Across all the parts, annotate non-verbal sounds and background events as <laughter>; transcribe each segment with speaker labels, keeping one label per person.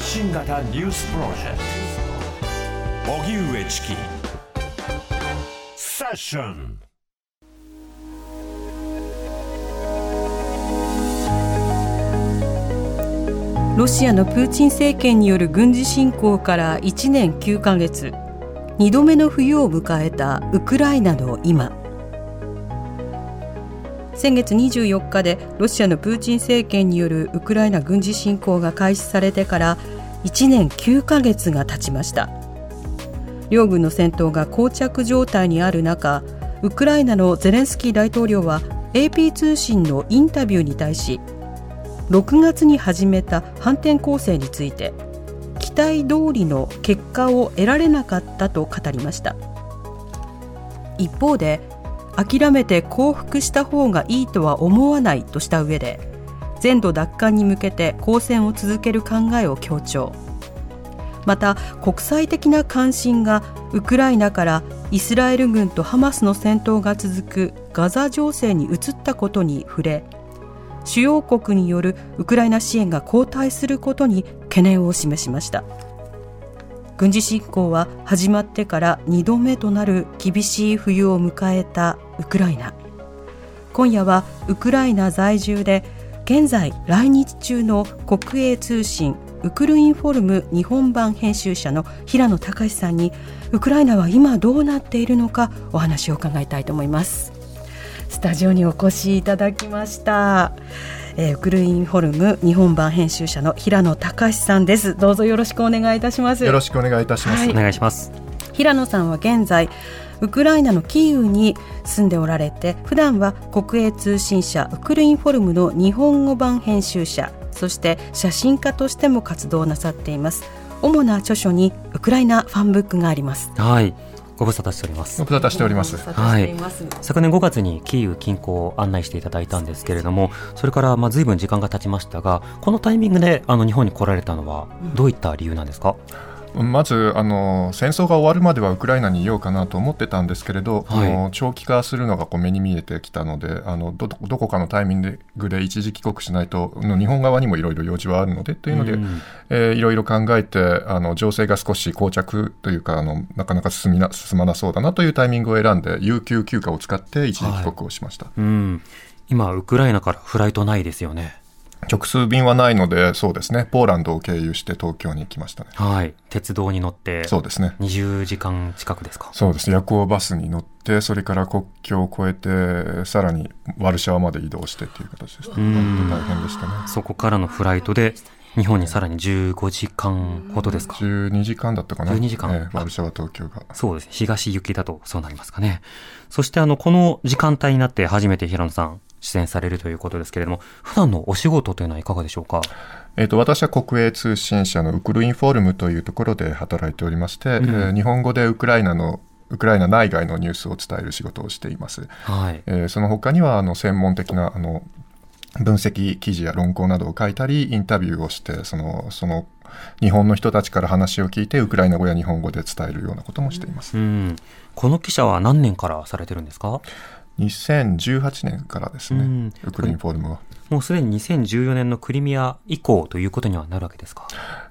Speaker 1: 発信型ニュースプロジェクト。荻上チキ。セッション。
Speaker 2: ロシアのプーチン政権による軍事侵攻から1年9ヶ月。2度目の冬を迎えたウクライナの今。先月24日でロシアのプーチン政権によるウクライナ軍事侵攻が開始されてから1年9ヶ月が経ちました。両軍の戦闘が膠着状態にある中ウクライナのゼレンスキー大統領は AP 通信のインタビューに対し6月に始めた反転攻勢について期待通りの結果を得られなかったと語りました。一方で諦めて降伏した方がいいとは思わないとした上で全土奪還に向けて抗戦を続ける考えを強調。また国際的な関心がウクライナからイスラエル軍とハマスの戦闘が続くガザ情勢に移ったことに触れ主要国によるウクライナ支援が後退することに懸念を示しました。軍事侵攻は始まってから2度目となる厳しい冬を迎えたウクライナ。今夜はウクライナ在住で現在来日中の国営通信ウクルインフォルム日本版編集者の平野隆さんにウクライナは今どうなっているのかお話を伺いたいと思います。スタジオにお越しいただきました、えー、ウクルインフォルム日本版編集者の平野隆さんです。どうぞよろしくお願いいたします。
Speaker 3: よろしくお願いいたします、
Speaker 4: はい、お願いします。
Speaker 2: 平野さんは現在ウクライナのキーウに住んでおられて普段は国営通信社ウクルインフォルムの日本語版編集者そして写真家としても活動なさっています主な著書にウクライナファンブックがあります
Speaker 4: はいご無沙汰しております。
Speaker 3: ご無沙汰しております。
Speaker 4: はい。昨年5月にキーウ近郊を案内していただいたんですけれども、それからまあ随分時間が経ちましたが、このタイミングであの日本に来られたのはどういった理由なんですか？うん
Speaker 3: まずあの戦争が終わるまではウクライナにいようかなと思ってたんですけれど、はい、の長期化するのがこう目に見えてきたのであのどどこかのタイミングで一時帰国しないとの日本側にもいろいろ用事はあるのでというので、うん、えー、いろいろ考えてあの情勢が少し膠着というかあのなかなか進みな進まなそうだなというタイミングを選んで有給休暇を使って一時帰国をしました、はい、う
Speaker 4: ん、今、ウクライナからフライトないですよね。
Speaker 3: 直通便はないので、そうですね、ポーランドを経由して東京に行きましたね。
Speaker 4: はい。鉄道に乗って、
Speaker 3: そうですね。
Speaker 4: 20時間近くですか？
Speaker 3: そうです。夜行バスに乗って、それから国境を越えて、さらにワルシャワまで移動してっていう形でした。大変でしたね。
Speaker 4: そこからのフライトで、日本にさらに15時間ほどですか
Speaker 3: ？12時間だったかな。
Speaker 4: 12時間。え
Speaker 3: ー、ワルシャワ東京が。
Speaker 4: そうです。東行きだとそうなりますかね。そしてあの、この時間帯になって初めて平野さん、出演されるということですけれども、普段のお仕事というのはいかがでしょうか？
Speaker 3: えっ、と、私は国営通信社のウクルインフォルムというところで働いておりまして、うん、えー、日本語でウクライナのウクライナ内外のニュースを伝える仕事をしています。はい、えー、その他にはあの専門的なあの分析記事や論考などを書いたり、インタビューをして、そのその日本の人たちから話を聞いて、ウクライナ語や日本語で伝えるようなこともしています。うん、
Speaker 4: この記者は何年からされてるんですか？
Speaker 3: 2018年からですね、ウクラインフォールムは。
Speaker 4: もうすでに2014年のクリミア以降ということにはなるわけですか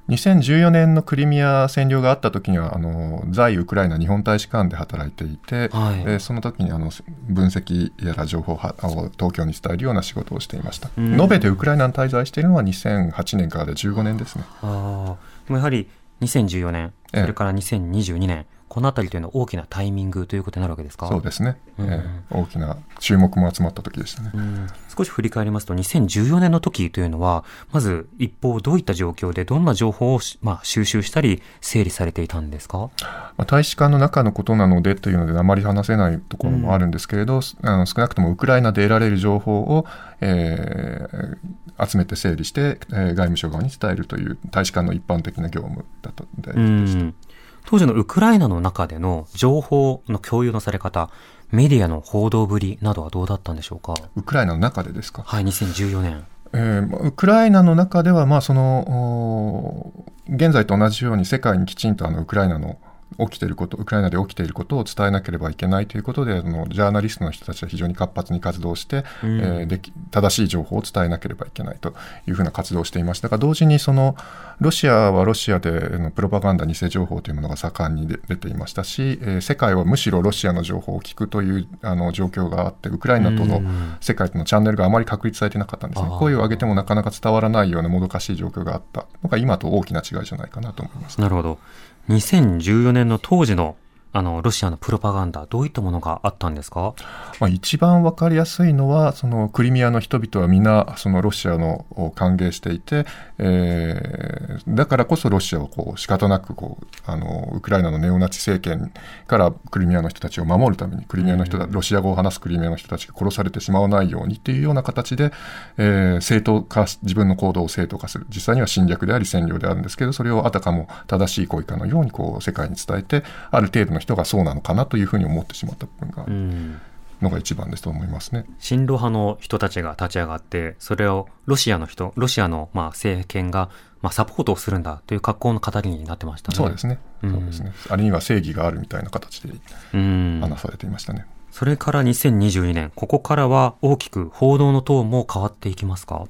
Speaker 3: 2014年のクリミア占領があった時にはあの在ウクライナ日本大使館で働いていて、はい、でその時にあの分析やら情報を東京に伝えるような仕事をしていました、うん、延べてウクライナに滞在しているのは2008年からで15年ですね。
Speaker 4: あやはり2014年それから2022年、ええこのあたりというのは大きなタイミングということになるわけですか？
Speaker 3: そうですね、うん、えー、大きな注目も集まった時でしたね、うん、
Speaker 4: 少し振り返りますと、2014年の時というのは、まず一方、どういった状況で、どんな情報を、まあ、収集したり、整理されていたんですか、
Speaker 3: まあ、大使館の中のことなのでというので、あまり話せないところもあるんですけれど、うん、あの少なくともウクライナで得られる情報を、えー、集めて整理して、えー、外務省側に伝えるという大使館の一般的な業務だとでした。
Speaker 4: 当時のウクライナの中での情報の共有のされ方、メディアの報道ぶりなどはどうだったんでしょうか？
Speaker 3: ウクライナの中でですか？
Speaker 4: はい、2014年。
Speaker 3: えー、ウクライナの中では、まあ、その現在と同じように世界にきちんとあのウクライナの起きていること、ウクライナで起きていることを伝えなければいけないということで、あのジャーナリストの人たちは非常に活発に活動して、うん、えー、で正しい情報を伝えなければいけないというふうな活動をしていましたが、同時にそのロシアはロシアでのプロパガンダ、偽情報というものが盛んに出ていましたし、えー、世界はむしろロシアの情報を聞くというあの状況があって、ウクライナとの世界とのチャンネルがあまり確立されてなかったんですね。声を上げてもなかなか伝わらないようなもどかしい状況があったのが今と大きな違いじゃないかなと思います。
Speaker 4: なるほど。2014年の当時のあの、ロシアのプロパガンダ、どういったものがあったんですか、
Speaker 3: まあ、一番わかりやすいのは、そのクリミアの人々は皆、そのロシアのを歓迎していて、えー、だからこそロシアをこう仕方なくこうあの、ウクライナのネオナチ政権からクリミアの人たちを守るために、クリミアの人た、ロシア語を話すクリミアの人たちが殺されてしまわないようにっていうような形で、えー、正当化、自分の行動を正当化する。実際には侵略であり占領であるんですけど、それをあたかも正しい行為かのようにこう世界に伝えて、ある程度の人がそうなのかなというふうに思ってしまった部分がある。のが一番ですと思いますね。
Speaker 4: 親ロ派の人たちが立ち上がって、それをロシアの人、ロシアのまあ政権がまあサポートをするんだという格好の語りになってましたね。
Speaker 3: そうですね。そうですね。あるいは正義があるみたいな形で話されていましたね。
Speaker 4: それから2022年、ここからは大きく報道のトーンも変わっていきますか？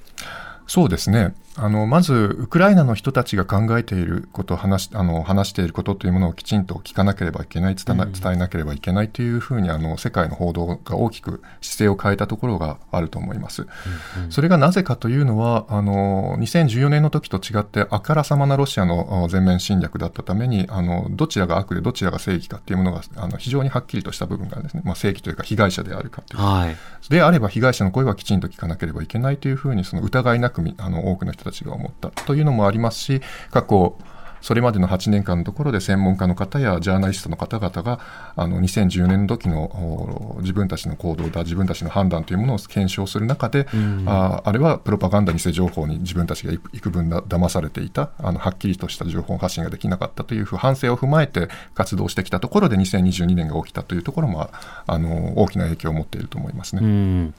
Speaker 3: そうですね。あのまず、ウクライナの人たちが考えていること話あの、話していることというものをきちんと聞かなければいけない、伝えなければいけないというふうにあの世界の報道が大きく姿勢を変えたところがあると思います。うんうん、それがなぜかというのは、あの2014年の時と違って、あからさまなロシアの全面侵略だったために、あのどちらが悪でどちらが正義かというものがあの非常にはっきりとした部分がですね、まあ、正義というか被害者であるかという、はい、であれば被害者の声はきちんと聞かなければいけないというふうに、その疑いなくあの多くの人たちが思ったというのもありますし、過去、それまでの8年間のところで専門家の方やジャーナリストの方々があの2010年の時の自分たちの行動だ自分たちの判断というものを検証する中で、うん、ああれはプロパガンダ偽情報に自分たちが幾分だ騙されていたあのはっきりとした情報発信ができなかったという反省を踏まえて活動してきたところで2022年が起きたというところもあの大きな影響を持っていると思いますね。
Speaker 4: うん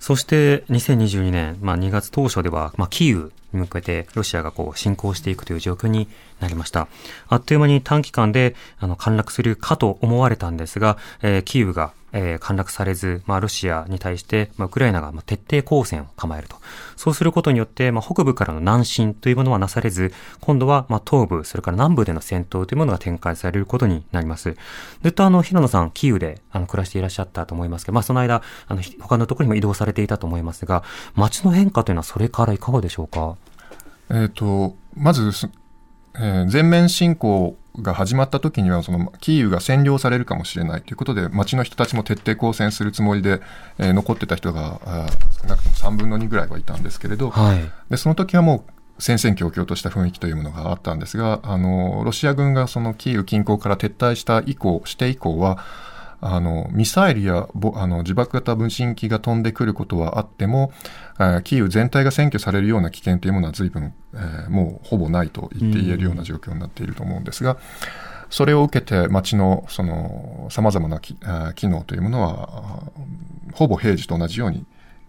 Speaker 4: そして2022年、まあ、2月当初では、まあ、キーウに向けてロシアがこう侵攻していくという状況になりました。あっという間に短期間であの陥落するかと思われたんですが、えー、キーウがえー、陥落されず、まあ、ロシアに対して、まあ、ウクライナが、まあ、徹底抗戦を構えると。そうすることによって、まあ、北部からの南進というものはなされず、今度は、まあ、東部、それから南部での戦闘というものが展開されることになります。ずっとあの、平野さん、キーウで、あの、暮らしていらっしゃったと思いますけど、まあ、その間、あの、他のところにも移動されていたと思いますが、街の変化というのはそれからいかがでしょうか？
Speaker 3: えっ、ー、と、まず、えー、全面侵攻が始まった時にはそのキーウが占領されるかもしれないということで町の人たちも徹底抗戦するつもりで、えー、残ってた人がなくても3分の2ぐらいはいたんですけれど、はい、でその時はもう戦々恐々とした雰囲気というものがあったんですがあのロシア軍がそのキーウ近郊から撤退した以降して以降はあのミサイルやあの自爆型無人機が飛んでくることはあっても、キーウ全体が占拠されるような危険というものは随分、えー、もうほぼないと言って言えるような状況になっていると思うんですが、それを受けて街のその様々な機能というものは、ほぼ平時と同じように、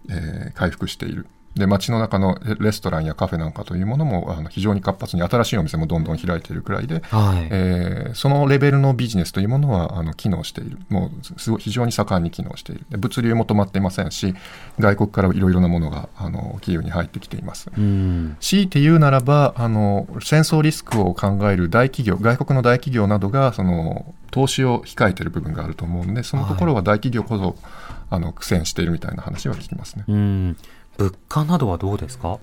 Speaker 3: えー、回復している。で、街の中のレストランやカフェなんかというものも、あの非常に活発に新しいお店もどんどん開いているくらいで、はい、えー、そのレベルのビジネスというものは、あの、機能している。もう、すごい非常に盛んに機能している。で物流も止まっていませんし、外国からいろいろなものが、あの、キーウに入ってきています。強いて言うならば、あの、戦争リスクを考える大企業、外国の大企業などが、その、投資を控えている部分があると思うんで、そのところは大企業こそ、はい、あの、苦戦しているみたいな話は聞きますね。
Speaker 4: うん物価などはどうですか？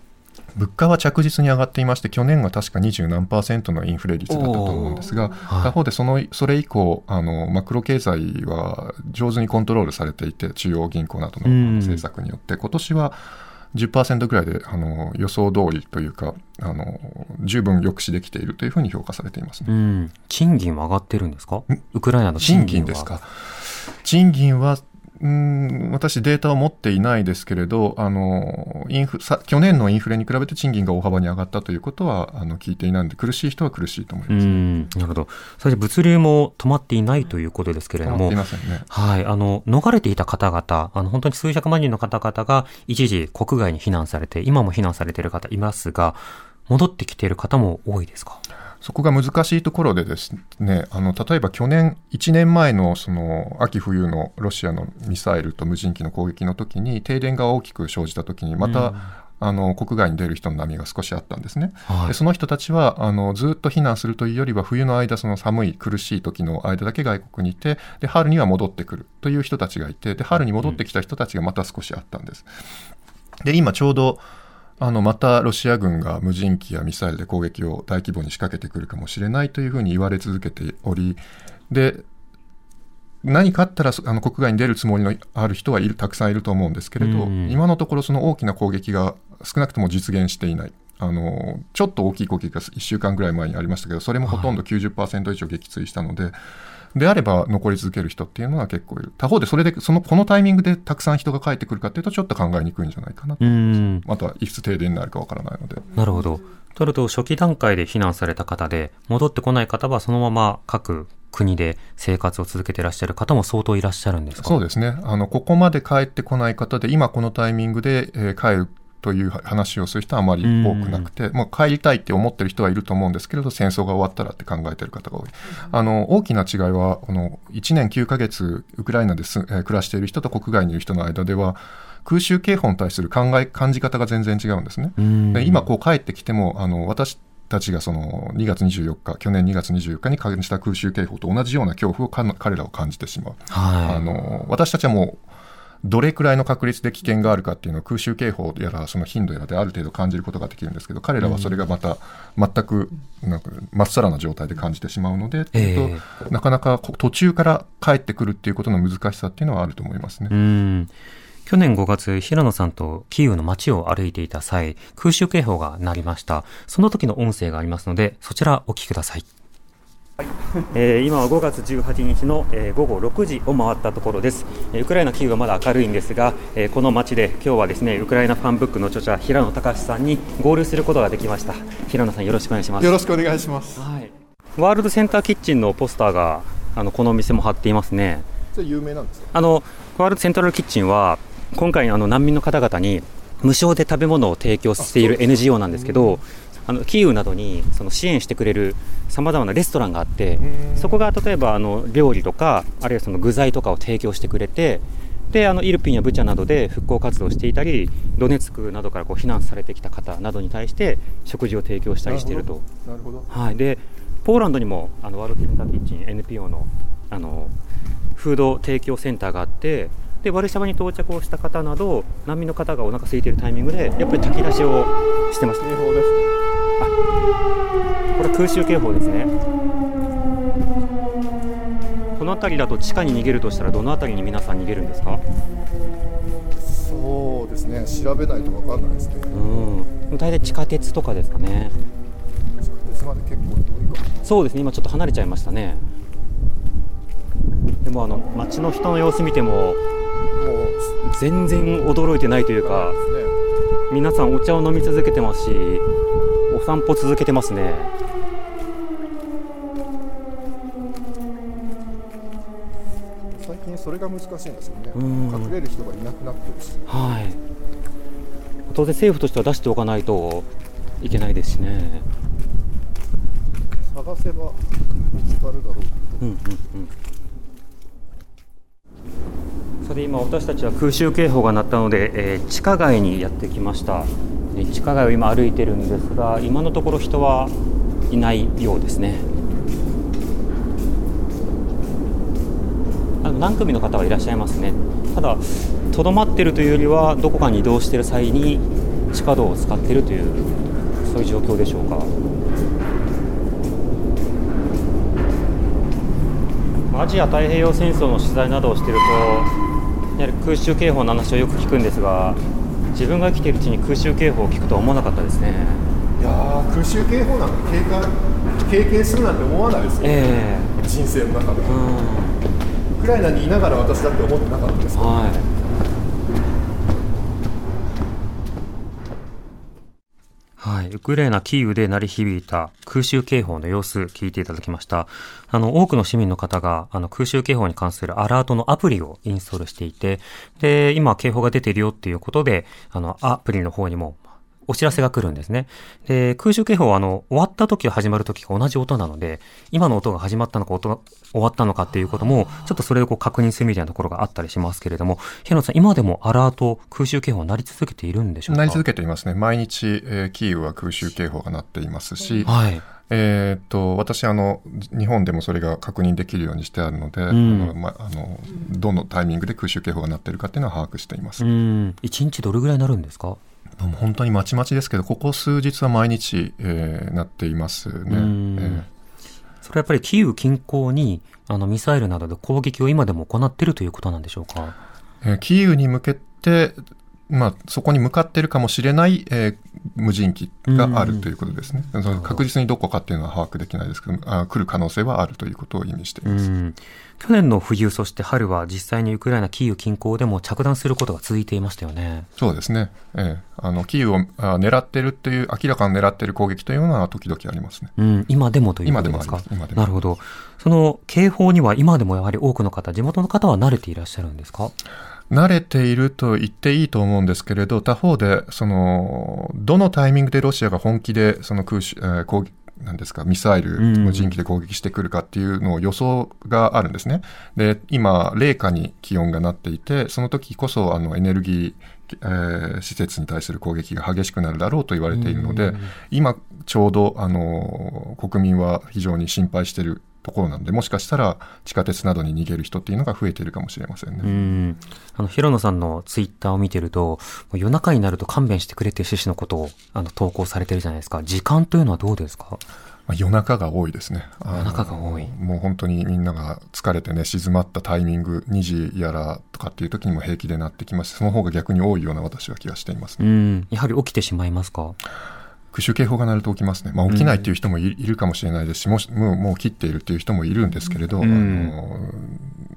Speaker 3: 物価は着実に上がっていまして、去年が確か二十何パーセントのインフレ率だったと思うんですが、他方でそのそれ以降あの、マクロ経済は上手にコントロールされていて、中央銀行などの政策によって、今年は10%ぐらいであの予想通りというかあの、十分抑止できているというふうに評価されています、
Speaker 4: ね、賃金は上がってるんですか？ウクライナの
Speaker 3: 賃金ですか？賃金はうん私、データを持っていないですけれど、あのインフさ去年のインフレに比べて賃金が大幅に上がったということはあの聞いていないので、苦しい人は苦しいと思います、
Speaker 4: ね、なるほど、それで物流も止まっていないということですけれども、
Speaker 3: ね、
Speaker 4: はい、あの逃れていた方々、あの本当に数百万人の方々が一時、国外に避難されて、今も避難されている方いますが、戻ってきている方も多いですか？
Speaker 3: そこが難しいところでですね、あの例えば去年、1年前のその秋冬のロシアのミサイルと無人機の攻撃の時に、停電が大きく生じた時に、また、うんあの国外に出る人の波が少しあったんですね。はい、でその人たちはあのずっと避難するというよりは冬の間その寒い苦しい時の間だけ外国にいてで春には戻ってくるという人たちがいてで春に戻ってきた人たちがまた少しあったんです。で今ちょうどあのまたロシア軍が無人機やミサイルで攻撃を大規模に仕掛けてくるかもしれないというふうに言われ続けておりで何かあったらあの国外に出るつもりのある人はいるたくさんいると思うんですけれど、今のところその大きな攻撃が少なくとも実現していない。あのちょっと大きい攻撃が1週間ぐらい前にありましたけどそれもほとんど90%以上撃墜したので、はい、であれば残り続ける人っていうのは結構いる。他方でそれでそのこのタイミングでたくさん人が帰ってくるかっていうとちょっと考えにくいんじゃないかなと。思いますまたいつ停電になるかわからないので。
Speaker 4: なるほど。とると初期段階で避難された方で戻ってこない方はそのまま各国で生活を続けていらっしゃる方も相当いらっしゃるんです
Speaker 3: そうですね。あのここまで帰ってこない方で今このタイミングで、えー、帰るという話をする人はあまり多くなくて、まあ、帰りたいって思ってる人はいると思うんですけれど、戦争が終わったらって考えてる方が多い。あの、大きな違いは、この1年9ヶ月、ウクライナです、えー、暮らしている人と国外にいる人の間では、空襲警報に対する考え、感じ方が全然違うんですね。で今、こう帰ってきても、あの、私たちがその2月24日、去年2月24日に感じた空襲警報と同じような恐怖を彼らを感じてしまう。はい、あの私たちはもうどれくらいの確率で危険があるかっていうのを空襲警報やらその頻度やらである程度感じることができるんですけど彼らはそれがまた全くなんかまっさらな状態で感じてしまうので、えー、となかなか途中から帰ってくるっていうことの難しさっていうのはあると思いますね。
Speaker 4: 去年5月、平野さんとキーウの街を歩いていた際、空襲警報が鳴りました。その時の音声がありますので、そちらお聞きください。はい。えー、今は5月18日の、えー、午後6時を回ったところです、えー、ウクライナキーウはまだ明るいんですが、えー、この街で今日はですねウクライナファンブックの著者平野隆さんに合流することができました。平野さんよろしくお願いします。
Speaker 5: よろしくお願いします、は
Speaker 4: い、ワールドセンターキッチンのポスターがあのこのお店も貼っていますね。
Speaker 5: それ有名なんですか？
Speaker 4: あのワールドセントラルキッチンは今回あの難民の方々に無償で食べ物を提供している NGO なんですけどあのキーウなどにその支援してくれるさまざまなレストランがあってそこが例えばあの料理とかあるいはその具材とかを提供してくれてであのイルピンやブチャなどで復興活動をしていたりドネツクなどからこう避難されてきた方などに対して食事を提供したりしていると。なるほどはい、でポーランドにもあのワールドセンターキッチン NPO のあのフード提供センターがあってでワルシャワに到着をした方など難民の方がお腹空いているタイミングでやっぱり炊き出しをしてます。これ空襲警報ですね。この辺りだと地下に逃げるとしたらどの辺りに皆さん逃げるんですか？
Speaker 5: そうですね。調べないと分かんないですね。うん。
Speaker 4: 大体地下鉄とかですかね。
Speaker 5: 地下鉄まで結構遠いか
Speaker 4: そうですね。今ちょっと離れちゃいましたね。でもあの街の人の様子見てももう全然驚いてないというか、ね、皆さんお茶を飲み続けてますしお散歩続けてますね。
Speaker 5: 最近それが難しいんですよね。隠れる人がいなくなってるし。
Speaker 4: はい。当然政府としては出しておかないといけないですしね。
Speaker 5: 探せば見つかるだろううんうんうん
Speaker 4: それで今私たちは空襲警報が鳴ったので、えー、地下街にやってきました。地下街を今歩いてるんですが今のところ人はいないようですね。あの何組の方はいらっしゃいますね。ただとどまっているというよりはどこかに移動している際に地下道を使っているというそういう状況でしょうか。アジア太平洋戦争の取材などをしていると空襲警報の話をよく聞くんですが自分が生きているうちに空襲警報を聞くとは思わなかったですね。
Speaker 5: いや空襲警報なんて経経験するなんて思わないですよ、えー、人生の中で、うん、ウクライナにいながら私だって思ってなかったです
Speaker 4: はいウクライナ、キーウで鳴り響いた空襲警報の様子、聞いていただきました。あの、多くの市民の方が、あの、空襲警報に関するアラートのアプリをインストールしていて、で、今警報が出ているよっていうことで、あの、アプリの方にもお知らせが来るんですね。で、空襲警報はあの、終わった時始まる時が同じ音なので、今の音が始まったのか音が終わったのかっていうことも、ちょっとそれをこう確認するみたいなところがあったりしますけれども、平野さん、今でもアラート、空襲警報鳴り続けているんでしょうか？
Speaker 3: 鳴り続けていますね。毎日、えー、キーウは空襲警報が鳴っていますし、
Speaker 4: はい。
Speaker 3: えー、っと私あの、日本でもそれが確認できるようにしてあるので、うん、まあのどのタイミングで空襲警報が鳴っているかっていうのは把握しています。う
Speaker 4: ん、1日どれぐらいなるんですか？
Speaker 3: 本当にまちまちですけど、ここ数日は毎日、えー、なっていますね。えー、
Speaker 4: それはやっぱりキーウ近郊にあのミサイルなどで攻撃を今でも行っているということなんでしょうか？
Speaker 3: えー、キーウに向けてまあ、そこに向かっているかもしれない、えー、無人機があるということですね。うん、確実にどこかっていうのは把握できないですけど、あ来る可能性はあるということを意味しています。
Speaker 4: 去年の冬、そして春は実際にウクライナ、キーウ近郊でも着弾することが続いていましたよね。
Speaker 3: そうですね。ええあの、キーウをあ狙ってるっていう、明らかに狙ってる攻撃というのは時々ありますね。
Speaker 4: うん、今でもということですか？
Speaker 3: 今で
Speaker 4: もなるほど。その警報には今でもやはり多くの方、地元の方は慣れていらっしゃるんですか？
Speaker 3: 慣れていると言っていいと思うんですけれど、他方で、その、どのタイミングでロシアが本気で、その空襲、えー、攻撃、なんですか、ミサイル、無人機で攻撃してくるかっていうのを予想があるんですね。で、今、冷夏に気温がなっていて、その時こそ、あの、エネルギー、えー、施設に対する攻撃が激しくなるだろうと言われているので、今、ちょうど、あの、国民は非常に心配しているところなんで、もしかしたら地下鉄などに逃げる人っていうのが増えているかもしれませんね。
Speaker 4: うんあの平野さんのツイッターを見てると、夜中になると勘弁してくれっていう趣旨のことをあの投稿されてるじゃないですか。時間というのはどうですか？
Speaker 3: まあ、夜中が多いですね。
Speaker 4: 夜中が多い。
Speaker 3: もう本当にみんなが疲れてね、静まったタイミング、2時やらとかっていう時にも平気でなってきます。その方が逆に多いような私は気がしています、
Speaker 4: ね、うん。やはり起きてしまいますか？
Speaker 3: 空襲警報が鳴ると起きますね、まあ、起きないっていう人もい,、るかもしれないですしもしもうもう切っているっていう人もいるんですけれど、うん、
Speaker 4: あの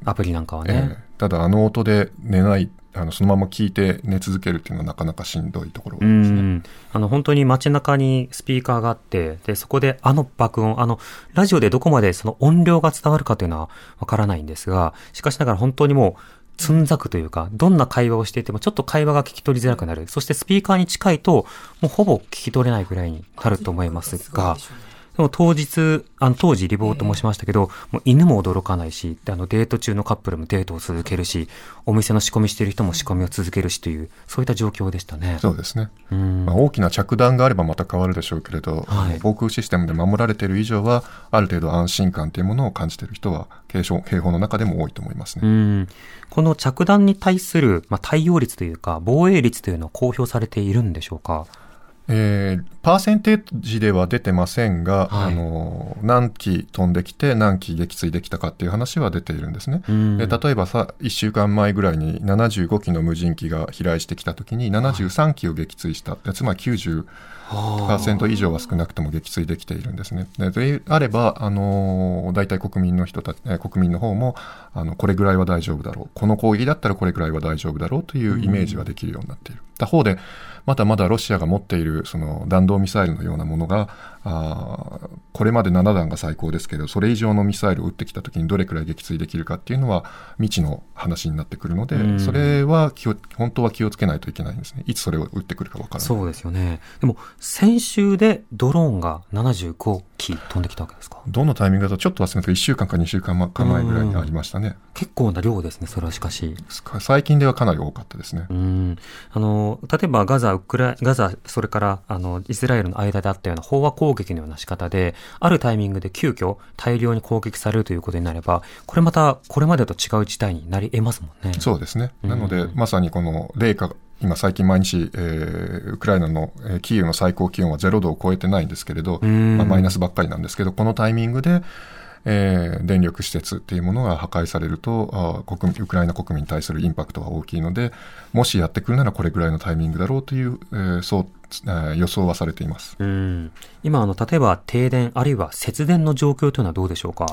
Speaker 4: アプリなんかはね、
Speaker 3: えー、ただあの音で寝ないあのそのまま聞いて寝続けるっていうのはなかなかしんどいところですね。
Speaker 4: あの本当に街中にスピーカーがあって、で、そこであの爆音、あの、ラジオでどこまでその音量が伝わるかというのはわからないんですが、しかしながら本当にもうつんざくというか、どんな会話をしていてもちょっと会話が聞き取りづらくなる。そしてスピーカーに近いと、もうほぼ聞き取れないぐらいになると思いますが、でも当日、あの当時リボートもしましたけど、もう犬も驚かないし、あのデート中のカップルもデートを続けるし、お店の仕込みしている人も仕込みを続けるしという、そういった状況でしたね。
Speaker 3: そうですね。まあ、大きな着弾があればまた変わるでしょうけれど、はい、防空システムで守られている以上は、ある程度安心感というものを感じている人は、警警報の中でも多いと思いますね。
Speaker 4: この着弾に対する、まあ、対応率というか、防衛率というのは公表されているんでしょうか？
Speaker 3: えー、パーセンテージでは出てませんが、はい、あの何機飛んできて何機撃墜できたかっていう話は出ているんですね。で例えばさ1週間前ぐらいに75機の無人機が飛来してきた時に73機を撃墜した、はい、つまり90%以上は少なくとも撃墜できているんですね。であれば、あの大体国民の人た国民の方もあのこれぐらいは大丈夫だろうこの攻撃だったらこれぐらいは大丈夫だろうというイメージはできるようになっている。他方でまだまだロシアが持っているその弾道ミサイルのようなものがあこれまで7弾が最高ですけどそれ以上のミサイルを撃ってきた時にどれくらい撃墜できるかっていうのは未知の話になってくるので、それは気を本当は気をつけないといけないんですね。いつそれを撃ってくるか分からない。
Speaker 4: そうですよね。でも先週でドローンが75機飛んできたわけですか？
Speaker 3: どのタイミングだとちょっと忘れたけど1週間か2週間前ぐらいにありましたね。
Speaker 4: 結構な量ですねそれはしかし。
Speaker 3: 最近ではかなり多かったですね。
Speaker 4: うん。あの例えばガザウクラガザそれからあのイスラエルの間であったような飽和攻撃のような仕方であるタイミングで急遽大量に攻撃されるということになればこれまたこれまでと違う事態になり得ますもんね。
Speaker 3: そうですね。なので、まさにこの冷夏今最近毎日、えー、ウクライナの、えー、キーウの最高気温は0度を超えてないんですけれど、まあ、マイナスばっかりなんですけど、このタイミングで、えー、電力施設っていうものが破壊されるとあ国ウクライナ国民に対するインパクトが大きいのでもしやってくるならこれぐらいのタイミングだろうという、えー、そうえー、予想はされています。
Speaker 4: うん。今あの例えば停電あるいは節電の状況というのはどうでしょうか？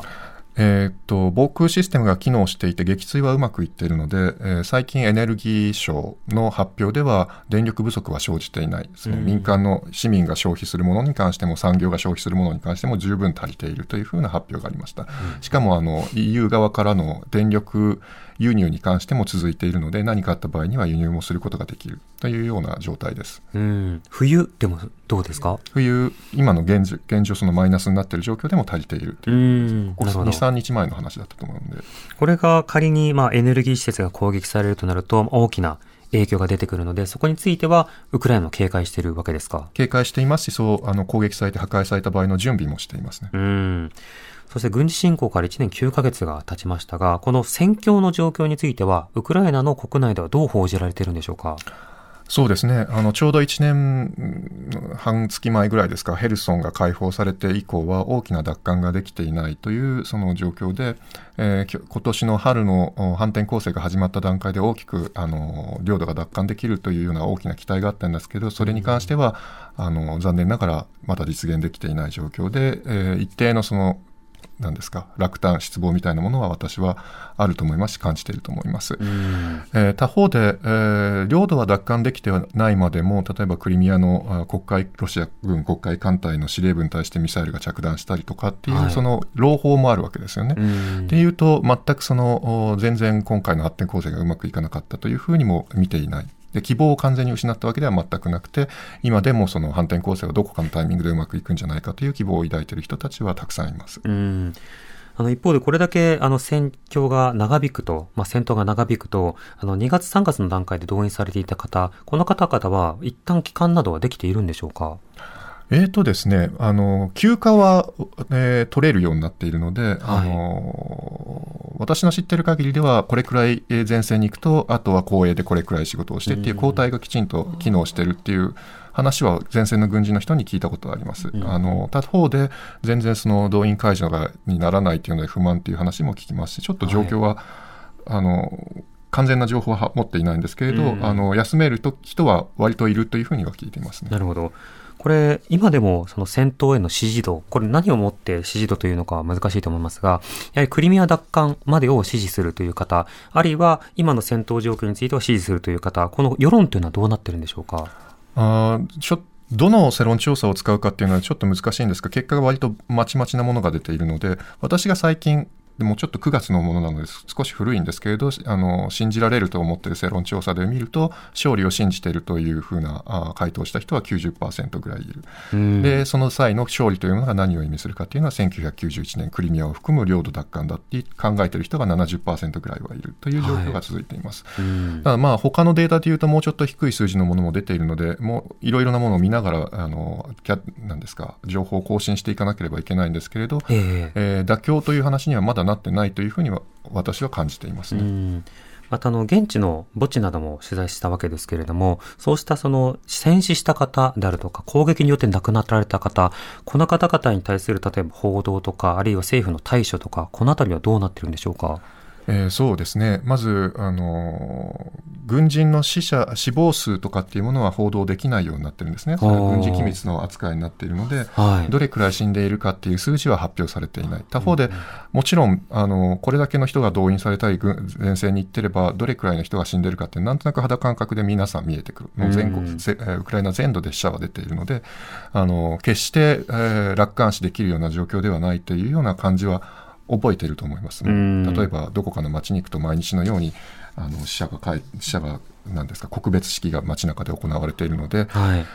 Speaker 3: えー、っと防空システムが機能していて撃墜はうまくいっているので、えー、最近エネルギー省の発表では電力不足は生じていない。その民間の市民が消費するものに関しても産業が消費するものに関しても十分足りているというふうな発表がありました、うん、しかもあの EU 側からの電力輸入に関しても続いているので何かあった場合には輸入もすることができるというような状態です。
Speaker 4: うん。冬でもどうですか？
Speaker 3: 冬今の現状現状そのマイナスになっている状況でも足りているというこ23日前の話だったと思うので。
Speaker 4: これが仮にまあエネルギー施設が攻撃されるとなると大きな影響が出てくるので、そこについては、ウクライナも警戒しているわけですか？
Speaker 3: 警戒していますし、そう、あの、攻撃されて破壊された場合の準備もしていますね。
Speaker 4: うん。そして軍事侵攻から1年9ヶ月が経ちましたが、この戦況の状況については、ウクライナの国内ではどう報じられているんでしょうか？
Speaker 3: そうですね。あのちょうど1年半月前ぐらいですか、ヘルソンが解放されて以降は大きな奪還ができていないというその状況で、えー、今年の春の反転攻勢が始まった段階で大きくあの領土が奪還できるというような大きな期待があったんですけど、それに関してはあの残念ながらまだ実現できていない状況で、えー、一定のそのなんですか？落胆失望みたいなものは私はあると思いますし感じていると思います、えー、他方で、えー、領土は奪還できてはないまでも例えばクリミアの国会ロシア軍国会艦隊の司令部に対してミサイルが着弾したりとかっていう、はい、その朗報もあるわけですよね。っていうと全くその全然今回の発展構成がうまくいかなかったというふうにも見ていない。で希望を完全に失ったわけでは全くなくて今でもその反転攻勢がどこかのタイミングでうまくいくんじゃないかという希望を抱いている人たちはたくさんいます。
Speaker 4: うんあの一方でこれだけあの戦況が長引くと、まあ、戦闘が長引くと、あの2月3月の段階で動員されていた方、この方々は一旦帰還などはできているんでしょうか？
Speaker 3: えーとですね、あの休暇は、えー、取れるようになっているので、はい、あの私の知ってる限りでは、これくらい前線に行くと、あとは公営でこれくらい仕事をしてっていう交代がきちんと機能してるっていう話は前線の軍人の人に聞いたことがあります。うん、あの他方で全然その動員解除がにならないというので不満という話も聞きますし、ちょっと状況は、はい、あの完全な情報は持っていないんですけれど、うん、あの休めると人は割といるというふうには聞いていますね。
Speaker 4: なるほど。これ、今でもその戦闘への支持度、これ何をもって支持度というのかは難しいと思いますが、やはりクリミア奪還までを支持するという方、あるいは今の戦闘状況については支持するという方、この世論というのはどうなってるんでしょうか？
Speaker 3: あちょっどの世論調査を使うかっていうのはちょっと難しいんですが、結果が割とまちまちなものが出ているので、私が最近でもちょっと9月のものなので少し古いんですけれどあの信じられると思っている世論調査で見ると勝利を信じているというふうなあ回答した人は90%ぐらいいる、でその際の勝利というのが何を意味するかというのは1991年クリミアを含む領土奪還だって考えている人が70%ぐらいはいるという状況が続いています、はい、ただまあ他のデータでいうともうちょっと低い数字のものも出ているのでもういろいろなものを見ながらあのなんですか情報を更新していかなければいけないんですけれど、えー、えー、妥協という話にはまだなってないというふうには私は感じていますね。
Speaker 4: またあの現地の墓地なども取材したわけですけれども、そうしたその戦死した方であるとか、攻撃によって亡くなられた方、この方々に対する例えば報道とか、あるいは政府の対処とか、このあたりはどうなってるんでしょうか？
Speaker 3: えー、そうですね、まず、あの軍人の死者、死亡数とかっていうものは報道できないようになってるんですね、それは軍事機密の扱いになっているので、はい、どれくらい死んでいるかっていう数字は発表されていない、他方で、もちろんあの、これだけの人が動員されたり、軍前線に行ってれば、どれくらいの人が死んでいるかって、なんとなく肌感覚で皆さん見えてくる、もう全国、うん、ウクライナ全土で死者は出ているので、あの決して、えー、楽観視できるような状況ではないというような感じは、覚えていると思います、ね、例えばどこかの町に行くと毎日のようにあの死者が死者が何ですか告別式が街中で行われているので、はい、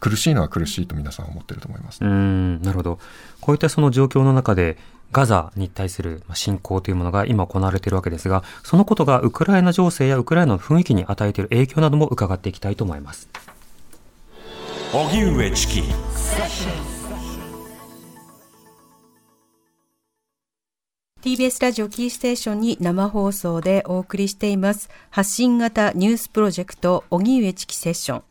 Speaker 3: 苦しいのは苦しいと皆さん思っていると思います、
Speaker 4: ね、うんなるほど。こういったその状況の中でガザに対する侵攻というものが今行われているわけですが、そのことがウクライナ情勢やウクライナの雰囲気に与えている影響なども伺っていきたいと思います。荻上チキ
Speaker 2: TBS ラジオキーステーションに生放送でお送りしています。発信型ニュースプロジェクト荻上チキセッション。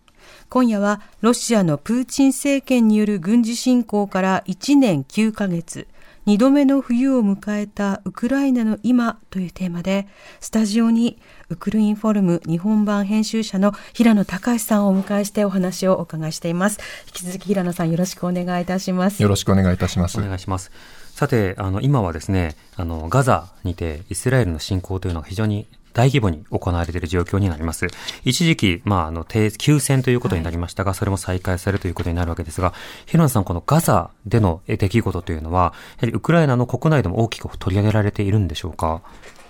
Speaker 2: 今夜はロシアのプーチン政権による軍事侵攻から1年9ヶ月。2度目の冬を迎えたウクライナの今というテーマでスタジオにウクルインフォルム日本版編集者の平野隆さんをお迎えしてお話をお伺いしています。引き続き平野さんよろしくお願いいたします。
Speaker 3: よろしくお願いいたします。
Speaker 4: お願いしますさて、あの、今はですね、あの、ガザにてイスラエルの侵攻というのが非常に大規模に行われている状況になります。一時期、まあ、あの、休戦ということになりましたが、はい、それも再開されるということになるわけですが、ヒロンさん、このガザでの出来事というのは、やはりウクライナの国内でも大きく取り上げられているんでしょうか？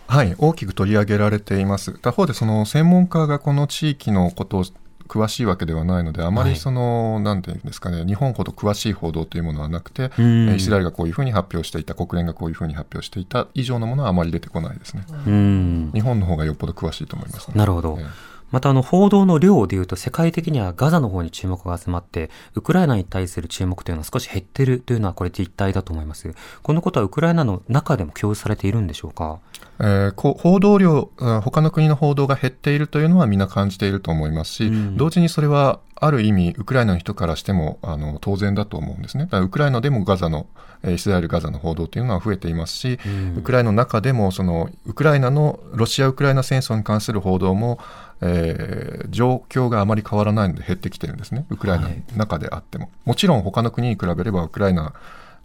Speaker 3: はい大きく取り上げられています。他方でその専門家がこの地域のことを詳しいわけではないので、あまりその、はい、なんていうんですかね、日本ほど詳しい報道というものはなくて、イスラエルがこういうふうに発表していた、国連がこういうふうに発表していた以上のものはあまり出てこないですね。日本の方がよっぽど詳しいと思います、ね、
Speaker 4: なるほど。えーまたあの報道の量でいうと世界的にはガザの方に注目が集まって、ウクライナに対する注目というのは少し減ってるというのはこれ実態だと思います。このことはウクライナの中でも共有されているんでしょうか？
Speaker 3: えー、報道量、他の国の報道が減っているというのはみんな感じていると思いますし、うん、同時にそれはある意味、ウクライナの人からしてもあの当然だと思うんですね。だからウクライナでもガザの、イスラエル・ガザの報道というのは増えていますし、うん、ウクライナの中でもそのウクライナのロシア・ウクライナ戦争に関する報道もえー、状況があまり変わらないので減ってきてるんですね、ウクライナの中であっても。はい、もちろん他の国に比べれば、ウクライナ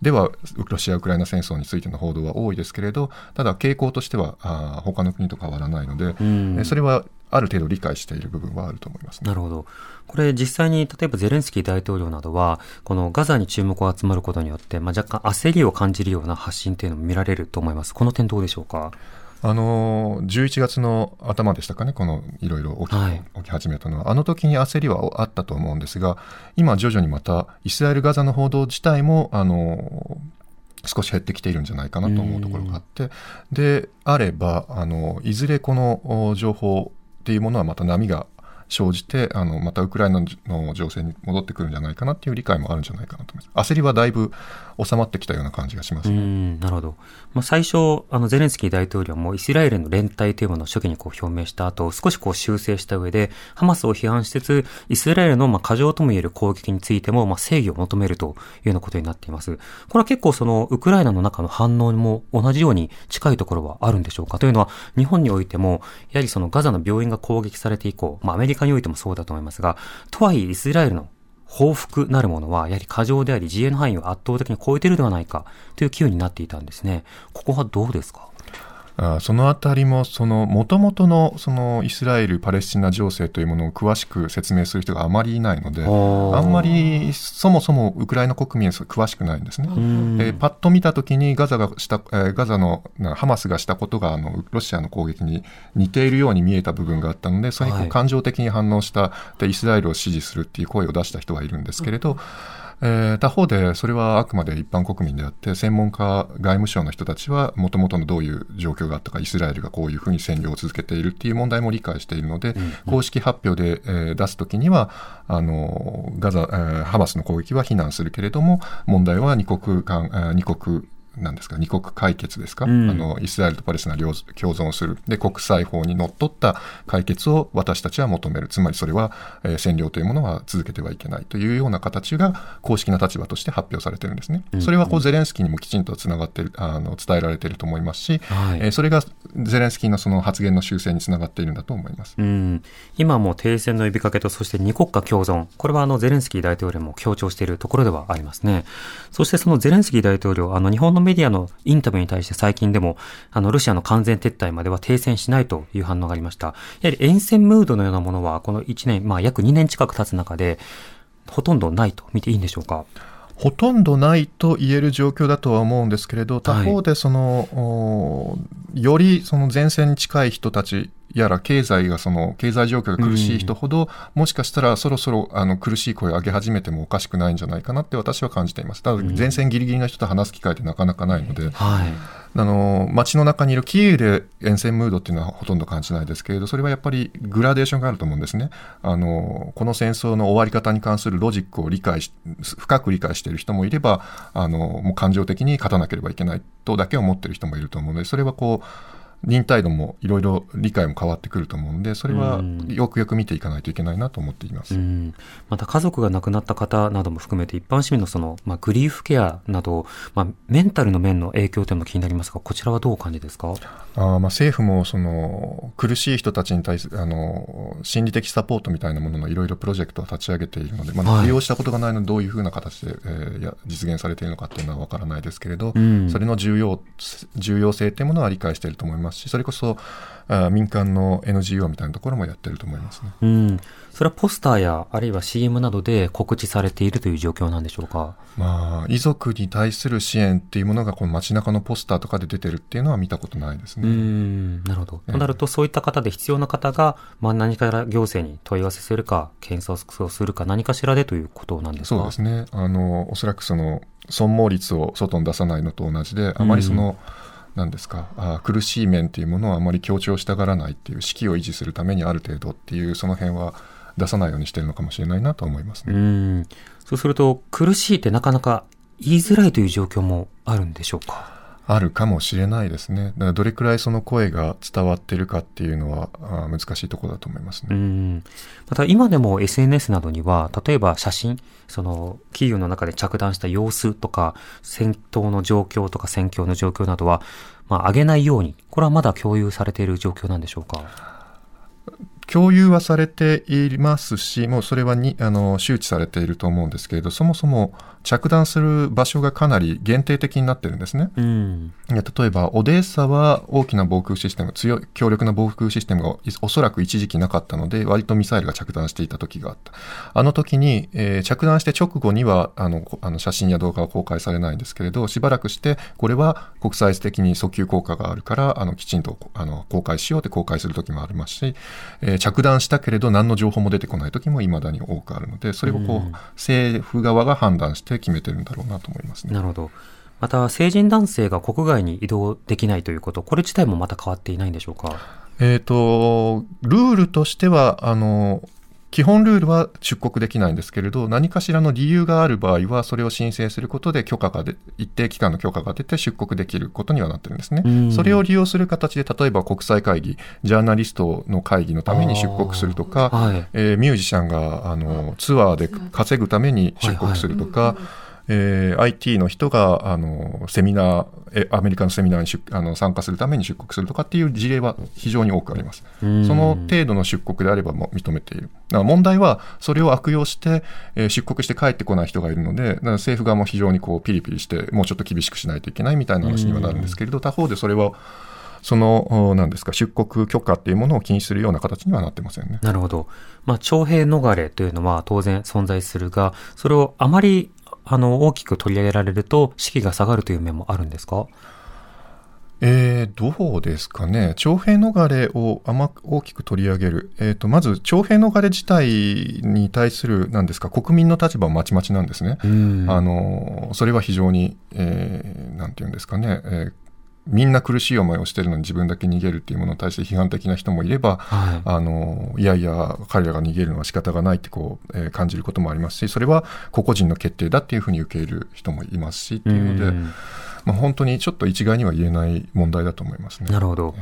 Speaker 3: ではロシア・ウクライナ戦争についての報道は多いですけれど、ただ傾向としてはあ他の国と変わらないので、うん、それはある程度理解している部分はあると思います、
Speaker 4: ね、なるほど。これ実際に例えばゼレンスキー大統領などは、このガザに注目が集まることによって、まあ、若干焦りを感じるような発信というのも見られると思います。この点どうでしょうか？
Speaker 3: あの11月の頭でしたかね、このいろい。ろ起き,、始めたのは、あの時に焦りはあったと思うんですが、今、徐々にまたイスラエル・ガザの報道自体も、あの少し減ってきているんじゃないかなと思うところがあって、であればあの、いずれこの情報っていうものはまた波が生じてあのまたウクライナの情勢に戻ってくるんじゃないかなっていう理解もあるんじゃないかなと思います。焦りはだいぶ収まってきたような感じがします、
Speaker 4: ね、なるほど。まあ、最初、あのゼレンスキー大統領もイスラエルの連帯というものを初期にこう表明した後、少しこう修正した上で、ハマスを批判しつつ、イスラエルのまあ過剰とも言える攻撃についてもまあ正義を求めるというようなことになっています。これは結構そのウクライナの中の反応も同じように近いところはあるんでしょうか？というのは、日本においても、やはりそのガザの病院が攻撃されて以降、まあアメリカにおいてもそうだと思いますが、とはいえイスラエルの報復なるものは、やはり過剰であり、自衛の範囲を圧倒的に超えてるではないかという機運になっていたんですね。ここはどうですか？
Speaker 3: あそのあたりも、その、もともとの、その、イスラエル・パレスチナ情勢というものを詳しく説明する人があまりいないので、あんまり、そもそもウクライナ国民は詳しくないんですね。でパッと見たときに、ガザがした、えガザの、ハマスがしたことが、あの、ロシアの攻撃に似ているように見えた部分があったので、それに感情的に反応した、で、イスラエルを支持するっていう声を出した人はいるんですけれど、えー、他方でそれはあくまで一般国民であって専門家外務省の人たちはもともとのどういう状況があったかイスラエルがこういうふうに占領を続けているっていう問題も理解しているので、うんうん、公式発表で、えー、出すときにはあのガザ、えー、ハマスの攻撃は非難するけれども問題は二国間二国なんですか？二国解決ですか、うん、あのイスラエルとパレスチナ共存する。で国際法にのっとった解決を私たちは求める。つまりそれは、えー、占領というものは続けてはいけないというような形が公式な立場として発表されてるんですね、うん、それはこうゼレンスキーにもきちんとつながってるあの伝えられていると思いますし、はい、えー、それがゼレンスキーのその発言の修正につながっているんだと思います、
Speaker 4: うん、今も停戦の呼びかけとそして二国家共存。これはあのゼレンスキー大統領も強調しているところではありますね。そしてそのゼレンスキー大統領あの日本のメディアのインタビューに対して最近でも、あの、ロシアの完全撤退までは停戦しないという反応がありました。やはり沿線ムードのようなものは、この1年、まあ約2年近く経つ中で、ほとんどないと見ていいんでしょうか？
Speaker 3: ほとんどないと言える状況だとは思うんですけれど、他方でその、はい、よりその前線に近い人たちやら経済がその経済状況が苦しい人ほど、もしかしたらそろそろあの苦しい声を上げ始めてもおかしくないんじゃないかなって私は感じています。ただ前線ギリギリの人と話す機会ってなかなかないので、はい。あの街の中にいるキーウで沿線ムードっていうのはほとんど感じないですけれどそれはやっぱりグラデーションがあると思うんですね。あのこの戦争の終わり方に関するロジックを理解し深く理解している人もいればあのもう感情的に勝たなければいけないとだけ思っている人もいると思うのでそれはこう忍耐度もいろいろ理解も変わってくると思うんで、それはよくよく見ていかないといけないなと思っています。
Speaker 4: また家族が亡くなった方なども含めて一般市民のその、まあ、グリーフケアなど、まあ、メンタルの面の影響というのも気になりますが、こちらはどうお感じですか？
Speaker 3: あまあ政府もその苦しい人たちに対するあの心理的サポートみたいなもののいろいろプロジェクトを立ち上げているので、まあ、利用したことがないのでどういうふうな形で、えー、や実現されているのかというのは分からないですけれど、うん、それの重要重要性というものは理解していると思います。ますしそれこそあ民間の NGO みたいなところもやってると思いますね。
Speaker 4: うん。それはポスターや、あるいは CM などで告知されているという状況なんでしょうか？
Speaker 3: まあ、遺族に対する支援っていうものが、この街中のポスターとかで出てるっていうのは見たことないですね。
Speaker 4: うん、なるほど。となると、そういった方で必要な方が、まあ、何から行政に問い合わせするか、検査をするか、何かしらでということなんですか？
Speaker 3: そうですね。あの、おそらくその、損耗率を外に出さないのと同じで、あまりその、うん何ですかあ苦しい面っていうものはあまり強調したがらないっていう士気を維持するためにある程度っていうその辺は出さないようにしてるのかもしれないなと思いますね。
Speaker 4: うんそうすると苦しいってなかなか言いづらいという状況もあるんでしょうか？
Speaker 3: あるかもしれないですね。だからどれくらいその声が伝わってるかっていうのはあ難しいところだと思いますね。
Speaker 4: うんまた今でも SNS などには、例えば写真、その企業の中で着弾した様子とか、戦闘の状況とか戦況の状況などは、まあ、上げないように、これはまだ共有されている状況なんでしょうか？
Speaker 3: 共有はされていますし、もうそれはにあの周知されていると思うんですけれど、そもそも着弾する場所がかなり限定的になってるんですね。うん、例えば、オデーサは大きな防空システム、強い、強力な防空システムがおそらく一時期なかったので、割とミサイルが着弾していた時があった。あの時に、えー、着弾して直後にはあのあの写真や動画は公開されないんですけれど、しばらくして、これは国際的に訴求効果があるから、あのきちんとあの公開しようって公開する時もありますし、えー着弾したけれど何の情報も出てこない時もいまだに多くあるのでそれをこう、政府側が判断して決めてるんだろうなと思いますね。
Speaker 4: なるほどまた成人男性が国外に移動できないということこれ自体もまた変わっていないんでしょうか？
Speaker 3: えっ、と、ルールとしては、あの、基本ルールは出国できないんですけれど、何かしらの理由がある場合は、それを申請することで許可がで、一定期間の許可が出て出国できることにはなってるんですね。それを利用する形で、例えば国際会議、ジャーナリストの会議のために出国するとか、はい、えー、ミュージシャンがあのツアーで稼ぐために出国するとか、はいはいえー、IT の人があのセミナーえアメリカのセミナーにあの参加するために出国するとかっていう事例は非常に多くあります。その程度の出国であればも認めている。だから問題はそれを悪用して、えー、出国して帰ってこない人がいるので、だから政府側も非常にこうピリピリしてもうちょっと厳しくしないといけないみたいな話にはなるんですけれど、他方でそれはその、なんですか、出国許可っていうものを禁止するような形にはなってませんね。
Speaker 4: なるほど。まあ、徴兵逃れというのは当然存在するが、それをあまりあの、大きく取り上げられると、士気が下がるという面もあるんですか？
Speaker 3: えー、どうですかね、徴兵逃れをあま大きく取り上げる、えーと、まず徴兵逃れ自体に対するなんですか国民の立場はまちまちなんですね、あのそれは非常に、えー、なんていうんですかね、えー、みんな苦しい思いをしてるのに自分だけ逃げるっていうものに対して批判的な人もいれば、はい、あのいやいや彼らが逃げるのは仕方がないってこう、えー、感じることもありますしそれは個々人の決定だっていうふうに受け入れる人もいますしっていうので、まあ、本当にちょっと一概には言えない問題だと思いますね。
Speaker 4: なるほど、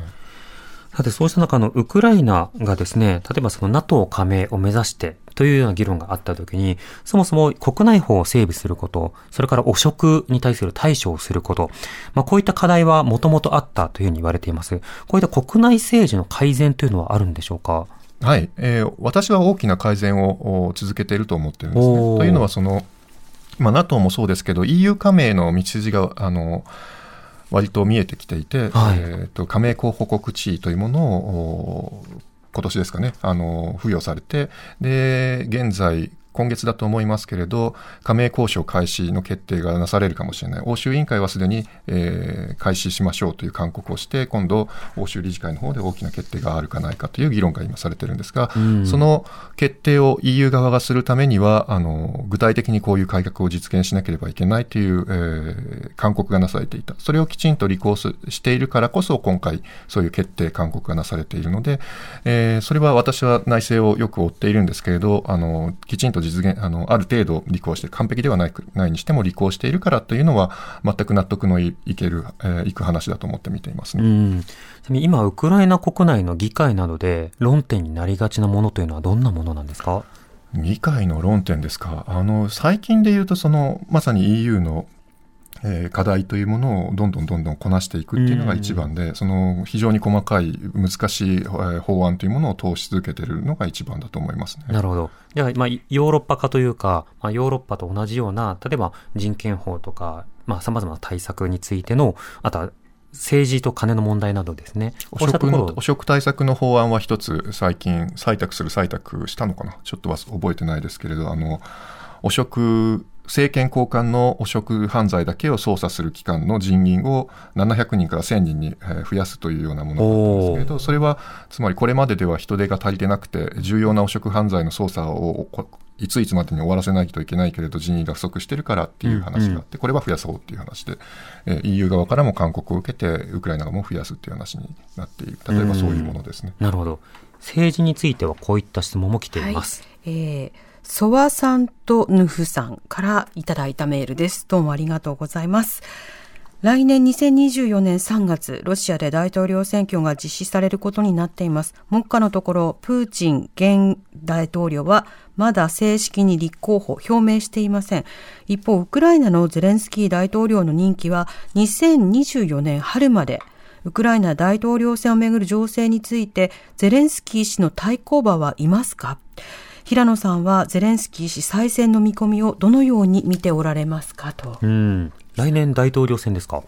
Speaker 4: さて、そうした中のウクライナがですね、例えばその NATO 加盟を目指してというような議論があったときに、そもそも国内法を整備すること、それから汚職に対する対処をすること、まあ、こういった課題はもともとあったというふうに言われています。こういった国内政治の改善というのはあるんでしょうか？
Speaker 3: はい、えー、私は大きな改善を続けていると思ってるんですね。というのはその、まあ、NATO もそうですけど EU 加盟の道筋があの割と見えてきていて、はい、えーと加盟候補国地位というものを今年ですかね、あの、付与されて、で、現在、今月だと思いますけれど、加盟交渉開始の決定がなされるかもしれない。欧州委員会はすでに、えー、開始しましょうという勧告をして、今度、欧州理事会の方で大きな決定があるかないかという議論が今されてるんですが、うん、その決定を EU 側がするためには、あの、具体的にこういう改革を実現しなければいけないという、えー、勧告がなされていた。それをきちんと履行しているからこそ、今回、そういう決定、勧告がなされているので、えー、それは私は内政をよく追っているんですけれど、あの、きちんと実現、あの、ある程度履行して、完璧ではないないにしても履行しているからというのは、全く納得のいける、えー、いく話だと思って見ていますね。うん
Speaker 4: 今、ウクライナ国内の議会などで論点になりがちなものというのはどんなものなんですか？
Speaker 3: 議会の論点ですか？あの、最近で言うと、その、まさに EU のえー、課題というものをどんどんどんどんこなしていくっていうのが一番で、その非常に細かい難しい法案というものを通し続けているのが一番だと思いますね。
Speaker 4: なるほど。じゃあ、まあ、ヨーロッパ化というか、まあ、ヨーロッパと同じような、例えば人権法とか、まあ、様々な対策についての、あとは政治と金の問題などですね。
Speaker 3: 汚職の汚職対策の法案は一つ最近採択する採択したのかなちょっとは覚えてないですけれど、あの、汚職政権交換の汚職犯罪だけを捜査する機関の人員を700人から1000人に増やすというようなものなんですけれど、それはつまりこれまででは人手が足りてなくて、重要な汚職犯罪の捜査をいついつまでに終わらせないといけないけれど人員が不足してるからっていう話があって、これは増やそうっていう話で、え EU 側からも勧告を受けて、ウクライナ側も増やすっていう話になっている、例えばそういうものですね。
Speaker 4: なるほど。政治についてはこういった質問も来ています。
Speaker 2: はい、えーソワさんとヌフさんからいただいたメールです。どうもありがとうございます。来年2024年3月、ロシアで大統領選挙が実施されることになっています。目下のところ、プーチン現大統領はまだ正式に立候補表明していません。一方、ウクライナのゼレンスキー大統領の任期は2024年春までウクライナ大統領選をめぐる情勢について、ゼレンスキー氏の対抗馬はいますか？平野さんはゼレンスキー氏再選の見込みをどのように見ておられますかと。
Speaker 4: うん、来年大統領選ですか？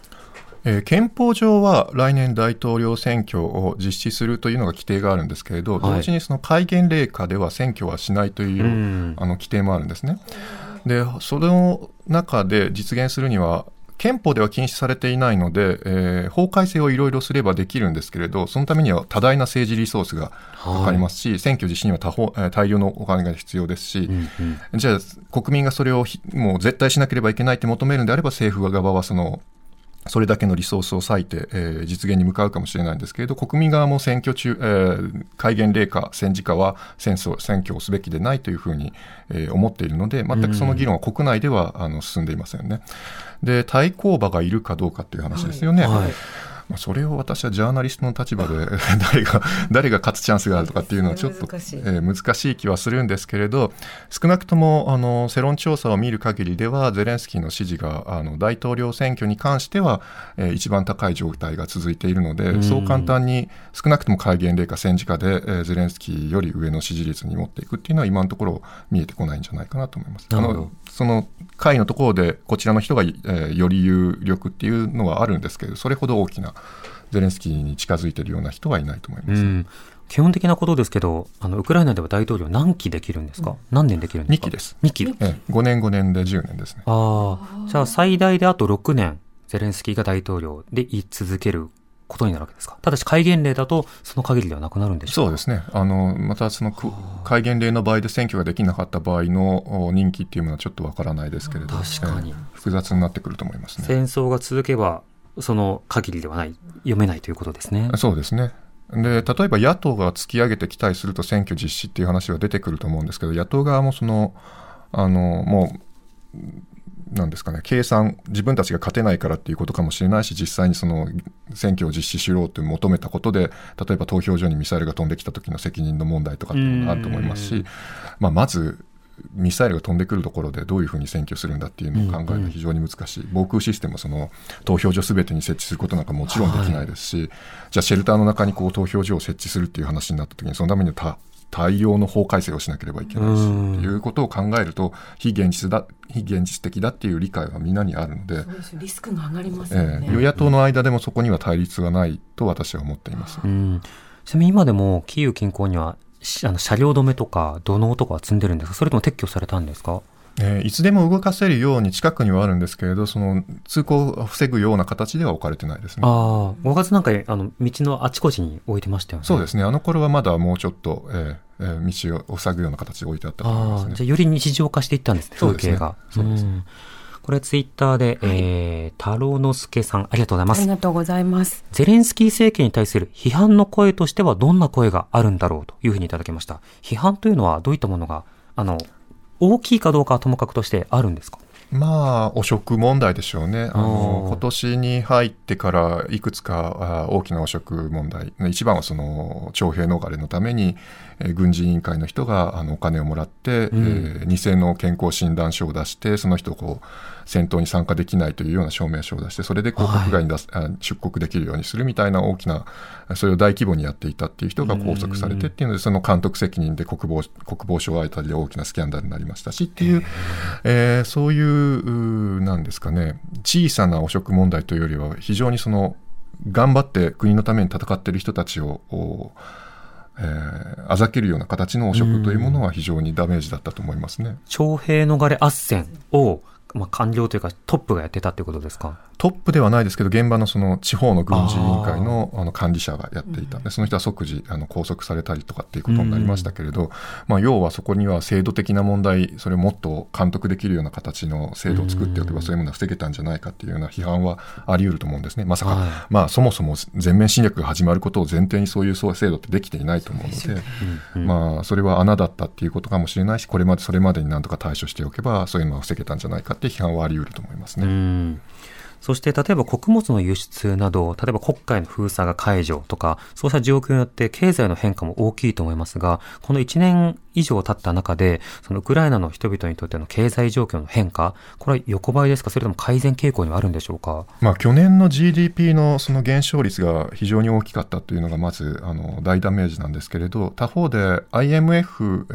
Speaker 3: えー、憲法上は来年大統領選挙を実施するというのが規定があるんですけれど、同時にその戒厳令下では選挙はしないという、あの規定もあるんですね。で、その中で実現するには、憲法では禁止されていないので、えー、法改正をいろいろすればできるんですけれど、そのためには多大な政治リソースがかかりますし、はい、選挙実施には多方大量のお金が必要ですし、うんうん、じゃあ、国民がそれをもう絶対しなければいけないって求めるんであれば、政府側はそのそれだけのリソースを割いて、えー、実現に向かうかもしれないんですけれど、国民側も選挙中、えー、戒厳令下、戦時下は戦争、選挙をすべきでないというふうに、えー、思っているので、全くその議論は国内では、あの進んでいませんね。で、対抗馬がいるかどうかっていう話ですよね。はいはいまあ、それを私はジャーナリストの立場で <laughs> 誰が誰が勝つチャンスがあるとかっていうのはちょっと難しい,、えー、難しい気はするんですけれど少なくともあの世論調査を見る限りではゼレンスキーの支持があの大統領選挙に関しては、えー、一番高い状態が続いているのでそう簡単に少なくとも戒厳令か戦時下で、えー、ゼレンスキーより上の支持率に持っていくっていうのは今のところ見えてこないんじゃないかなと思います。あのその会のところでこちらの人が、えー、より有力っていうのはあるんですけどそれほど大きなゼレンスキーに近づいているような人はいないと思います、うん、
Speaker 4: 基本的なことですけど、あのウクライナでは大統領何期できるんですか、うん、何年できるんですか
Speaker 3: ?2 期です。
Speaker 4: 2期、
Speaker 3: ええ、5年5年で10年ですね。
Speaker 4: ああ、じゃあ最大であと6年、ゼレンスキーが大統領で居続けることになるわけですか？ただし戒厳令だとその限りではなくなるんでし
Speaker 3: ょうそうですね。あの、またその戒厳令の場合で選挙ができなかった場合の任期っていうのはちょっとわからないですけれど、
Speaker 4: 確かに、えー、
Speaker 3: 複雑になってくると思いますね。
Speaker 4: 戦争が続けばその限りではない、読めないということですね。
Speaker 3: そうですね。で例えば野党が突き上げてきたりすると選挙実施っていう話は出てくると思うんですけど野党側もそのあのもうなんですかね計算自分たちが勝てないからっていうことかもしれないし実際にその選挙を実施しろって求めたことで例えば投票所にミサイルが飛んできた時の責任の問題とかっていうのがあると思いますし、まあ、まずミサイルが飛んでくるところでどういうふうに選挙するんだっていうのを考えるのは非常に難しい、防空システムをその投票所すべてに設置することなんかもちろんできないですし、はい、じゃあシェルターの中にこう投票所を設置するっていう話になった時にそのためには対応の法改正をしなければいけないしっていうことを考えると非現実だ非現実的だっていう理解はみんなにあるので
Speaker 2: リスクが上がりますよね、
Speaker 3: えー、与野党の間でもそこには対立がないと私は思っています。ちな
Speaker 4: みに今でもキーウ近郊にはあの車両止めとか土のうとか積んでるんですか？それとも撤去されたんですか？
Speaker 3: えー、いつでも動かせるように近くにはあるんですけれど、その通行を防ぐような形では置かれてないですね。
Speaker 4: ああ、5月なんかあの道のあちこちに置いてましたよね。
Speaker 3: そうですね。あの頃はまだもうちょっと、えーえー、道を塞ぐような形で置いてあったと思います、ね、
Speaker 4: じゃより日常化していったんですね、風景が。そうですね。これツイッターで、はい、えー、太郎之助さん、ありがとうございます。
Speaker 2: ありがとうございます。
Speaker 4: ゼレンスキー政権に対する批判の声としてはどんな声があるんだろうというふうにいただきました。批判というのはどういったものが、あの、大きいかどうかはともかくとしてあるんですか？
Speaker 3: まあ、汚職問題でしょうね。あの、今年に入ってからいくつか大きな汚職問題。一番はその、徴兵逃れのために、えー、軍事委員会の人があのお金をもらって、うん、えー、偽の健康診断書を出して、その人をこう、戦闘に参加できないというような証明書を出して、それでこう国外に出す、はい、出国できるようにするみたいな大きな、それを大規模にやっていたっていう人が拘束されてっていうので、その監督責任で国防国防省あたりで大きなスキャンダルになりましたしっていう、えー、そういう、なんですかね、小さな汚職問題というよりは、非常にその、頑張って国のために戦っている人たちをえー、あざけるような形の汚職というものは非常にダメージだったと思いますね。
Speaker 4: 徴兵逃れ斡旋をまあ、官僚というかトップがやってたってことですか？
Speaker 3: トップではないですけど、現場のその地方の軍事委員会のあの管理者がやっていた。で、その人は即時あの拘束されたりとかっていうことになりましたけれど、まあ、要はそこには制度的な問題、それをもっと監督できるような形の制度を作っておけば、そういうものは防げたんじゃないかっていうような批判はあり得ると思うんですね。まさか、はい、まあ、そもそも全面侵略が始まることを前提にそういう制度ってできていないと思うので、うんうん、まあ、それは穴だったっていうことかもしれないし、これまでそれまでになんとか対処しておけば、そういうのは防げたんじゃないかって批判はあり得ると思いますね。
Speaker 4: そして例えば穀物の輸出など、例えば国会の封鎖が解除とか、そうした状況によって経済の変化も大きいと思いますが、この1年以上経った中で、そのウクライナの人々にとっての経済状況の変化、これは横ばいですか、それとも改善傾向にはあるんでしょうか？
Speaker 3: まあ、去年の GDP のその減少率が非常に大きかったというのが、まずあの大ダメージなんですけれど、他方で IMF、え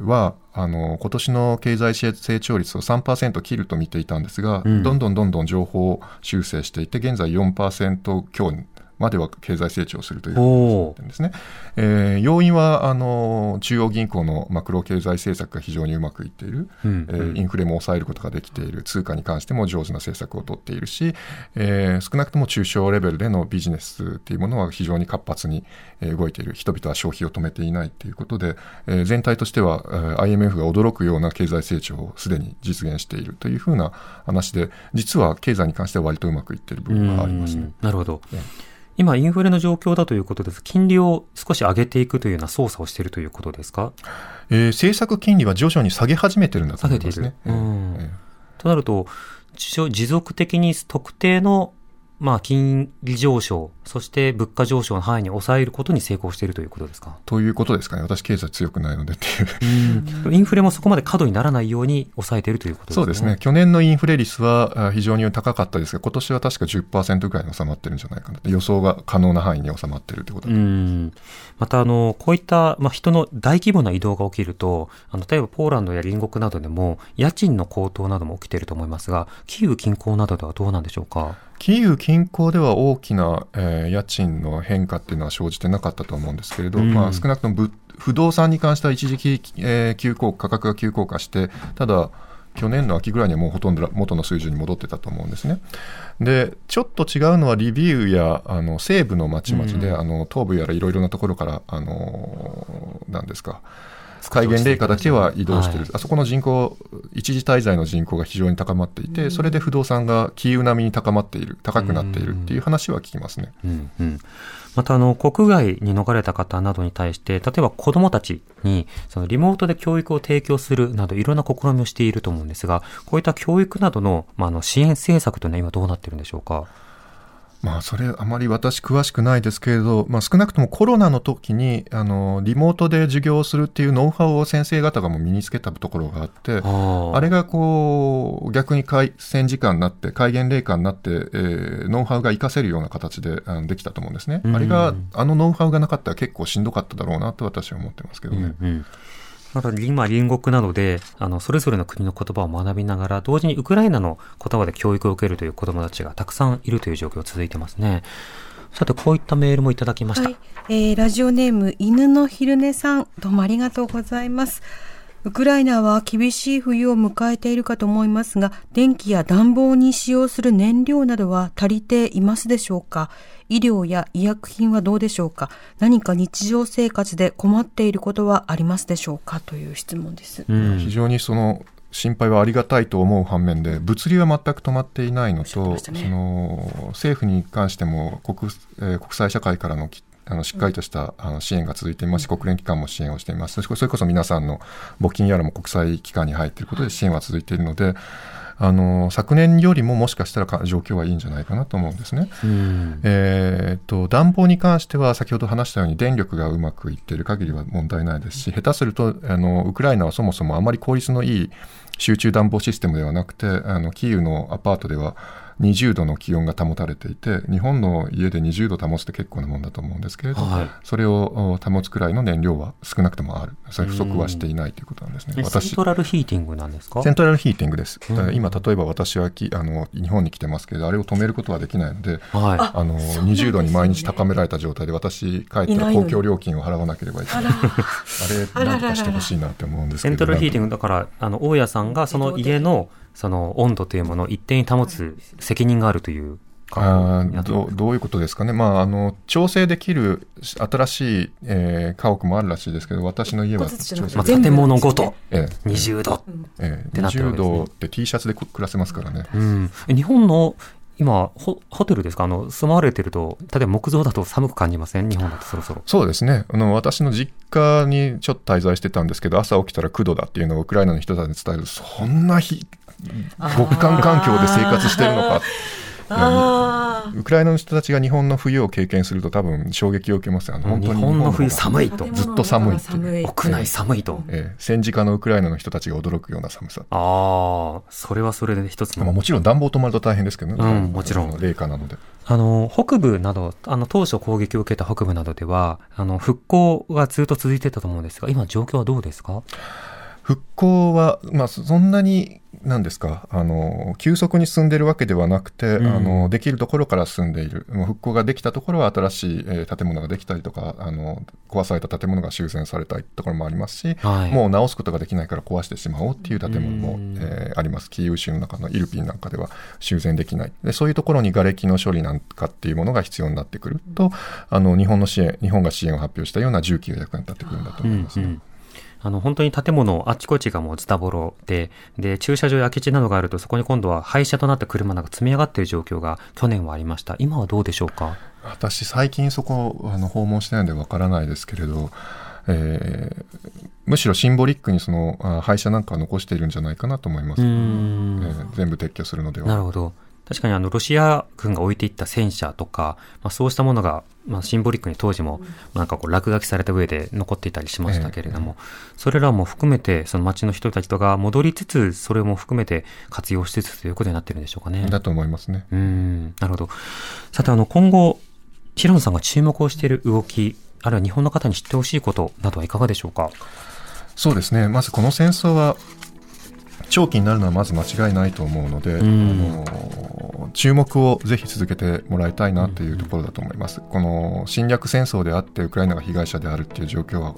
Speaker 3: ー、は、あの今年の経済成長率を3%切ると見ていたんですが、うん、どんどんどんどん情報修正していて、現在4%強までは経済成長するというですね。えー、要因はあの中央銀行のマクロ経済政策が非常にうまくいっている、うん、えー、インフレも抑えることができている、通貨に関しても上手な政策を取っているし、えー、少なくとも中小レベルでのビジネスっていうものは非常に活発に動いている、人々は消費を止めていないということで、えー、全体としては IMF が驚くような経済成長をすでに実現しているというふうな話で、実は経済に関しては割とうまくいっている部分がありますね。
Speaker 4: なるほど。ね今、インフレの状況だということです。金利を少し上げていくというような操作をしているということですか、
Speaker 3: えー、政策金利は徐々に下げ始めてるんだと思いますね。
Speaker 4: 下げている。うんえー、となると、持続的に特定のまあ、金利上昇、そして物価上昇の範囲に抑えることに成功しているということですか？
Speaker 3: ということですかね、私、経済強くないのでってい
Speaker 4: う。インフレもそこまで過度にならないように抑えているということですね。
Speaker 3: そうですね、去年のインフレ率は非常に高かったですが、今年は確か10%ぐらいに収まってるんじゃないかな予想が可能な範囲に収まっているということうん。
Speaker 4: またあの、こういった、まあ、人の大規模な移動が起きると、あの例えばポーランドや隣国などでも、家賃の高騰なども起きていると思いますが、キーウ近郊などではどうなんでしょうか？
Speaker 3: キーウ近郊では大きな、えー、家賃の変化っていうのは生じてなかったと思うんですけれど、うん、まあ、少なくとも不動産に関しては一時期、えー、急降価格が急降下して、ただ、去年の秋ぐらいにはもうほとんど元の水準に戻ってたと思うんですね。で、ちょっと違うのはリビウやあの西部の町々で、うん、あの東部やらいろいろなところから、あのなんですか、海源冷夏だけは移動してる、はい、あそこの人口、一時滞在の人口が非常に高まっていて、それで不動産がキーウ並みに高まっている、高くなっているっていう話は聞きますね。うんうん
Speaker 4: またあの国外に逃れた方などに対して、例えば子供たちにそのリモートで教育を提供するなどいろんな試みをしていると思うんですが、こういった教育などの,、まあ、あの支援政策というのは今どうなっているんでしょうか？
Speaker 3: まあ、それ、あまり私、詳しくないですけれど、まあ、少なくともコロナの時にあのリモートで授業をするっていうノウハウを先生方がも身につけたところがあって、あれがこう逆に戦時間になって、戒厳令下になって、えー、ノウハウが活かせるような形であのできたと思うんですね。あれが、あのノウハウがなかったら結構しんどかっただろうなと私は思ってますけどね。うんうん
Speaker 4: また今、隣国などで、あの、それぞれの国の言葉を学びながら、同時にウクライナの言葉で教育を受けるという子供たちがたくさんいるという状況が続いてますね。さて、こういったメールもいただきました。はい、
Speaker 2: えー、ラジオネーム、犬の昼寝さん、どうもありがとうございます。ウクライナは厳しい冬を迎えているかと思いますが、電気や暖房に使用する燃料などは足りていますでしょうか？医療や医薬品はどうでしょうか？何か日常生活で困っていることはありますでしょうか？という質問です。
Speaker 3: 非常にその心配はありがたいと思う反面で物流は全く止まっていないのと、ね、その政府に関しても国,、えー、国際社会からのあのしっかりとしたあの支援が続いています。し、国連機関も支援をしています。それこそ皆さんの募金やらも国際機関に入っていることで支援は続いているので、あの昨年よりももしかしたら状況はいいんじゃないかなと思うんですね。えーと、暖房に関しては先ほど話したように電力がうまくいっている限りは問題ないですし下手するとあのウクライナはそもそもあまり効率のいい集中暖房システムではなくてあのキーウのアパートでは20度の気温が保たれていて日本の家で20度保つって結構なもんだと思うんですけれど、はい、それを保つくらいの燃料は少なくともある。それ不足はしていないということなんですね。
Speaker 4: 私セントラルヒーティングなんですか？
Speaker 3: セントラルヒーティングです、うん、今例えば私はきあの日本に来てますけどあれを止めることはできないので、はい、あの20度に毎日高められた状態で私帰ったら公共料金を払わなければいけない。あれ何とかしてほしいなって思うんですけ
Speaker 4: どセントラルヒーティングだからあの大家さんがその家のその温度というものを一定に保つ責任があるという
Speaker 3: あどどういうことですかね、まあ、あの調整できる新しい、えー、家屋もあるらしいですけど、私の家は
Speaker 4: 建物ごと。20度、
Speaker 3: ええ、20度って T シャツで暮らせますからね。
Speaker 4: うん、日本の今ホ、ホテルですか？あの、住まわれてると、例えば木造だと寒く感じません？日本だとそろそろ。
Speaker 3: そうですね。あの、私の実家にちょっと滞在してたんですけど、朝起きたら9度だっていうのをウクライナの人たちに伝えると、そんな日、極寒環境で生活してるのか。ウクライナの人たちが日本の冬を経験すると多分衝撃を受けますよ、
Speaker 4: 本当に日本の冬寒いと。
Speaker 3: ずっと寒い
Speaker 4: 屋内寒いと、
Speaker 3: ええ、戦時下のウクライナの人たちが驚くような寒さ。
Speaker 4: ああそれはそれで一つの、
Speaker 3: まあ、もちろん暖房止まると大変ですけどね、
Speaker 4: うん、もちろん。
Speaker 3: 冷夏なので。
Speaker 4: あの北部などあの当初攻撃を受けた北部などではあの復興がずっと続いてたと思うんですが今状況はどうですか？
Speaker 3: 復興は、まあ、そんなに何ですか？あの急速に進んでいるわけではなくて、うん、あのできるところから進んでいる。復興ができたところは新しい、えー、建物ができたりとかあの壊された建物が修繕されたところもありますし、はい、もう直すことができないから壊してしまおうっていう建物も、うん、えー、あります。キーウ州の中のイルピンなんかでは修繕できない。でそういうところに瓦礫の処理なんかっていうものが必要になってくるとあの日本の支援日本が支援を発表したような重機が役に立ってくるんだと思いますね。うんうん
Speaker 4: あの、本当に建物、あっちこっちがもうズタボロで、で、駐車場や空き地などがあると、そこに今度は廃車となった車なんか積み上がっている状況が去年はありました。今はどうでしょうか？
Speaker 3: 私、最近そこ、あの、訪問してないんでわからないですけれど、えー、むしろシンボリックにその廃車なんか残しているんじゃないかなと思います、えー、全部撤去するのでは。
Speaker 4: なるほど確かにあのロシア軍が置いていった戦車とか、まあ、そうしたものが、まあ、シンボリックに当時もなんかこう落書きされた上で残っていたりしましたけれども、それらも含めてその町の人たちとか戻りつつそれも含めて活用しつつということになってるんでしょうかね。
Speaker 3: だと思いますね。
Speaker 4: うんなるほどさてあの今後平野さんが注目をしている動きあるいは日本の方に知ってほしいことなどはいかがでしょうか？
Speaker 3: そうですねまずこの戦争は長期になるのはまず間違いないと思うので、あの注目をぜひ続けてもらいたいなというところだと思います。この侵略戦争であってウクライナが被害者であるっていう状況は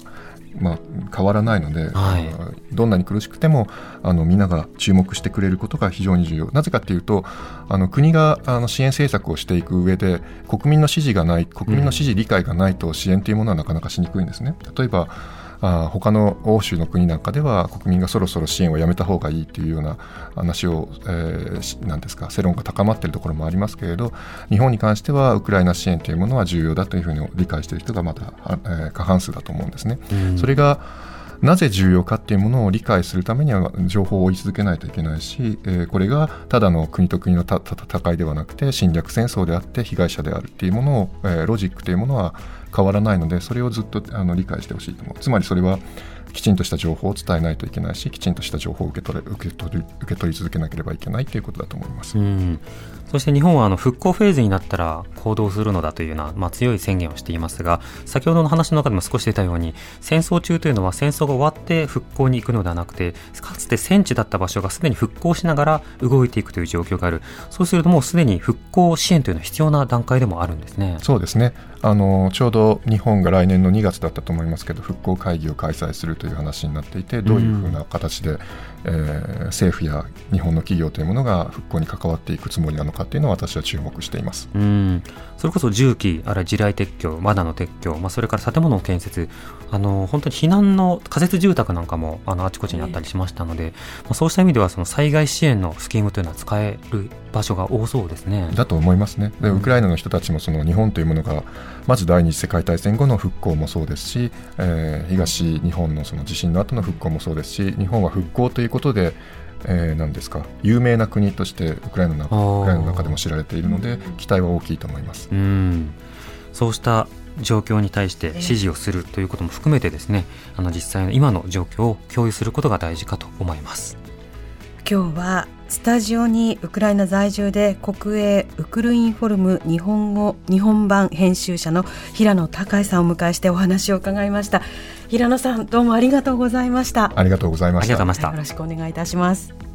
Speaker 3: まあ、変わらないので、はい、どんなに苦しくてもあのみんなが注目してくれることが非常に重要なぜかというとあの国があの支援政策をしていく上で国民の支持がない国民の支持理解がないと支援というものはなかなかしにくいんですね。例えばあ他の欧州の国なんかでは国民がそろそろ支援をやめた方がいいというような話を、えー、なんですか世論が高まっているところもありますけれど日本に関してはウクライナ支援というものは重要だというふうに理解している人がまだ、えー、過半数だと思うんですね。それがなぜ重要かっていうものを理解するためには情報を追い続けないといけないし、えー、これがただの国と国の戦いではなくて侵略戦争であって被害者であるっていうものを、えー、ロジックというものは変わらないのでそれをずっとあの理解してほしいと思うつまりそれはきちんとした情報を伝えないといけないしきちんとした情報を受け取れ受け取り受け取り続けなければいけないということだと思います。
Speaker 4: うんそして日本はあの復興フェーズになったら行動するのだというような、まあ、強い宣言をしていますが先ほどの話の中でも少し出たように戦争中というのは戦争が終わって復興に行くのではなくてかつて戦地だった場所がすでに復興しながら動いていくという状況がある。そうするともうすでに復興支援というのは必要な段階でもあるんですね。
Speaker 3: そうですね。あのちょうど日本が来年の2月だったと思いますけど復興会議を開催するという話になっていてどういうふうな形で、えー、政府や日本の企業というものが復興に関わっていくつもりなのかっていうのを私は注目しています。
Speaker 4: うん。それこそ重機あるいは地雷撤去罠の撤去、まあ、それから建物の建設。あの本当に避難の仮設住宅なんかもあのあちこちにあったりしましたので、まあ、そうした意味ではその災害支援のスキームというのは使える場所が多そうですね。
Speaker 3: だと思いますね。でウクライナの人たちもその日本というものがまず第二次世界大戦後の復興もそうですし、えー、東日本のその地震の後の復興もそうですし日本は復興ということでえー、なんですか？有名な国としてウクライナのウクライナの中でも知られているので期待は大きいと思います。
Speaker 4: うん。そうした状況に対して支持をするということも含めてですねあの実際の今の状況を共有することが大事かと思います。
Speaker 2: 今日はスタジオにウクライナ在住で国営ウクルインフォルム日本語日本版編集者の平野隆さんをお迎えしてお話を伺いました。平野さんどうもありがとうございました。
Speaker 3: ありがとうございました。
Speaker 2: よろしくお願いいたします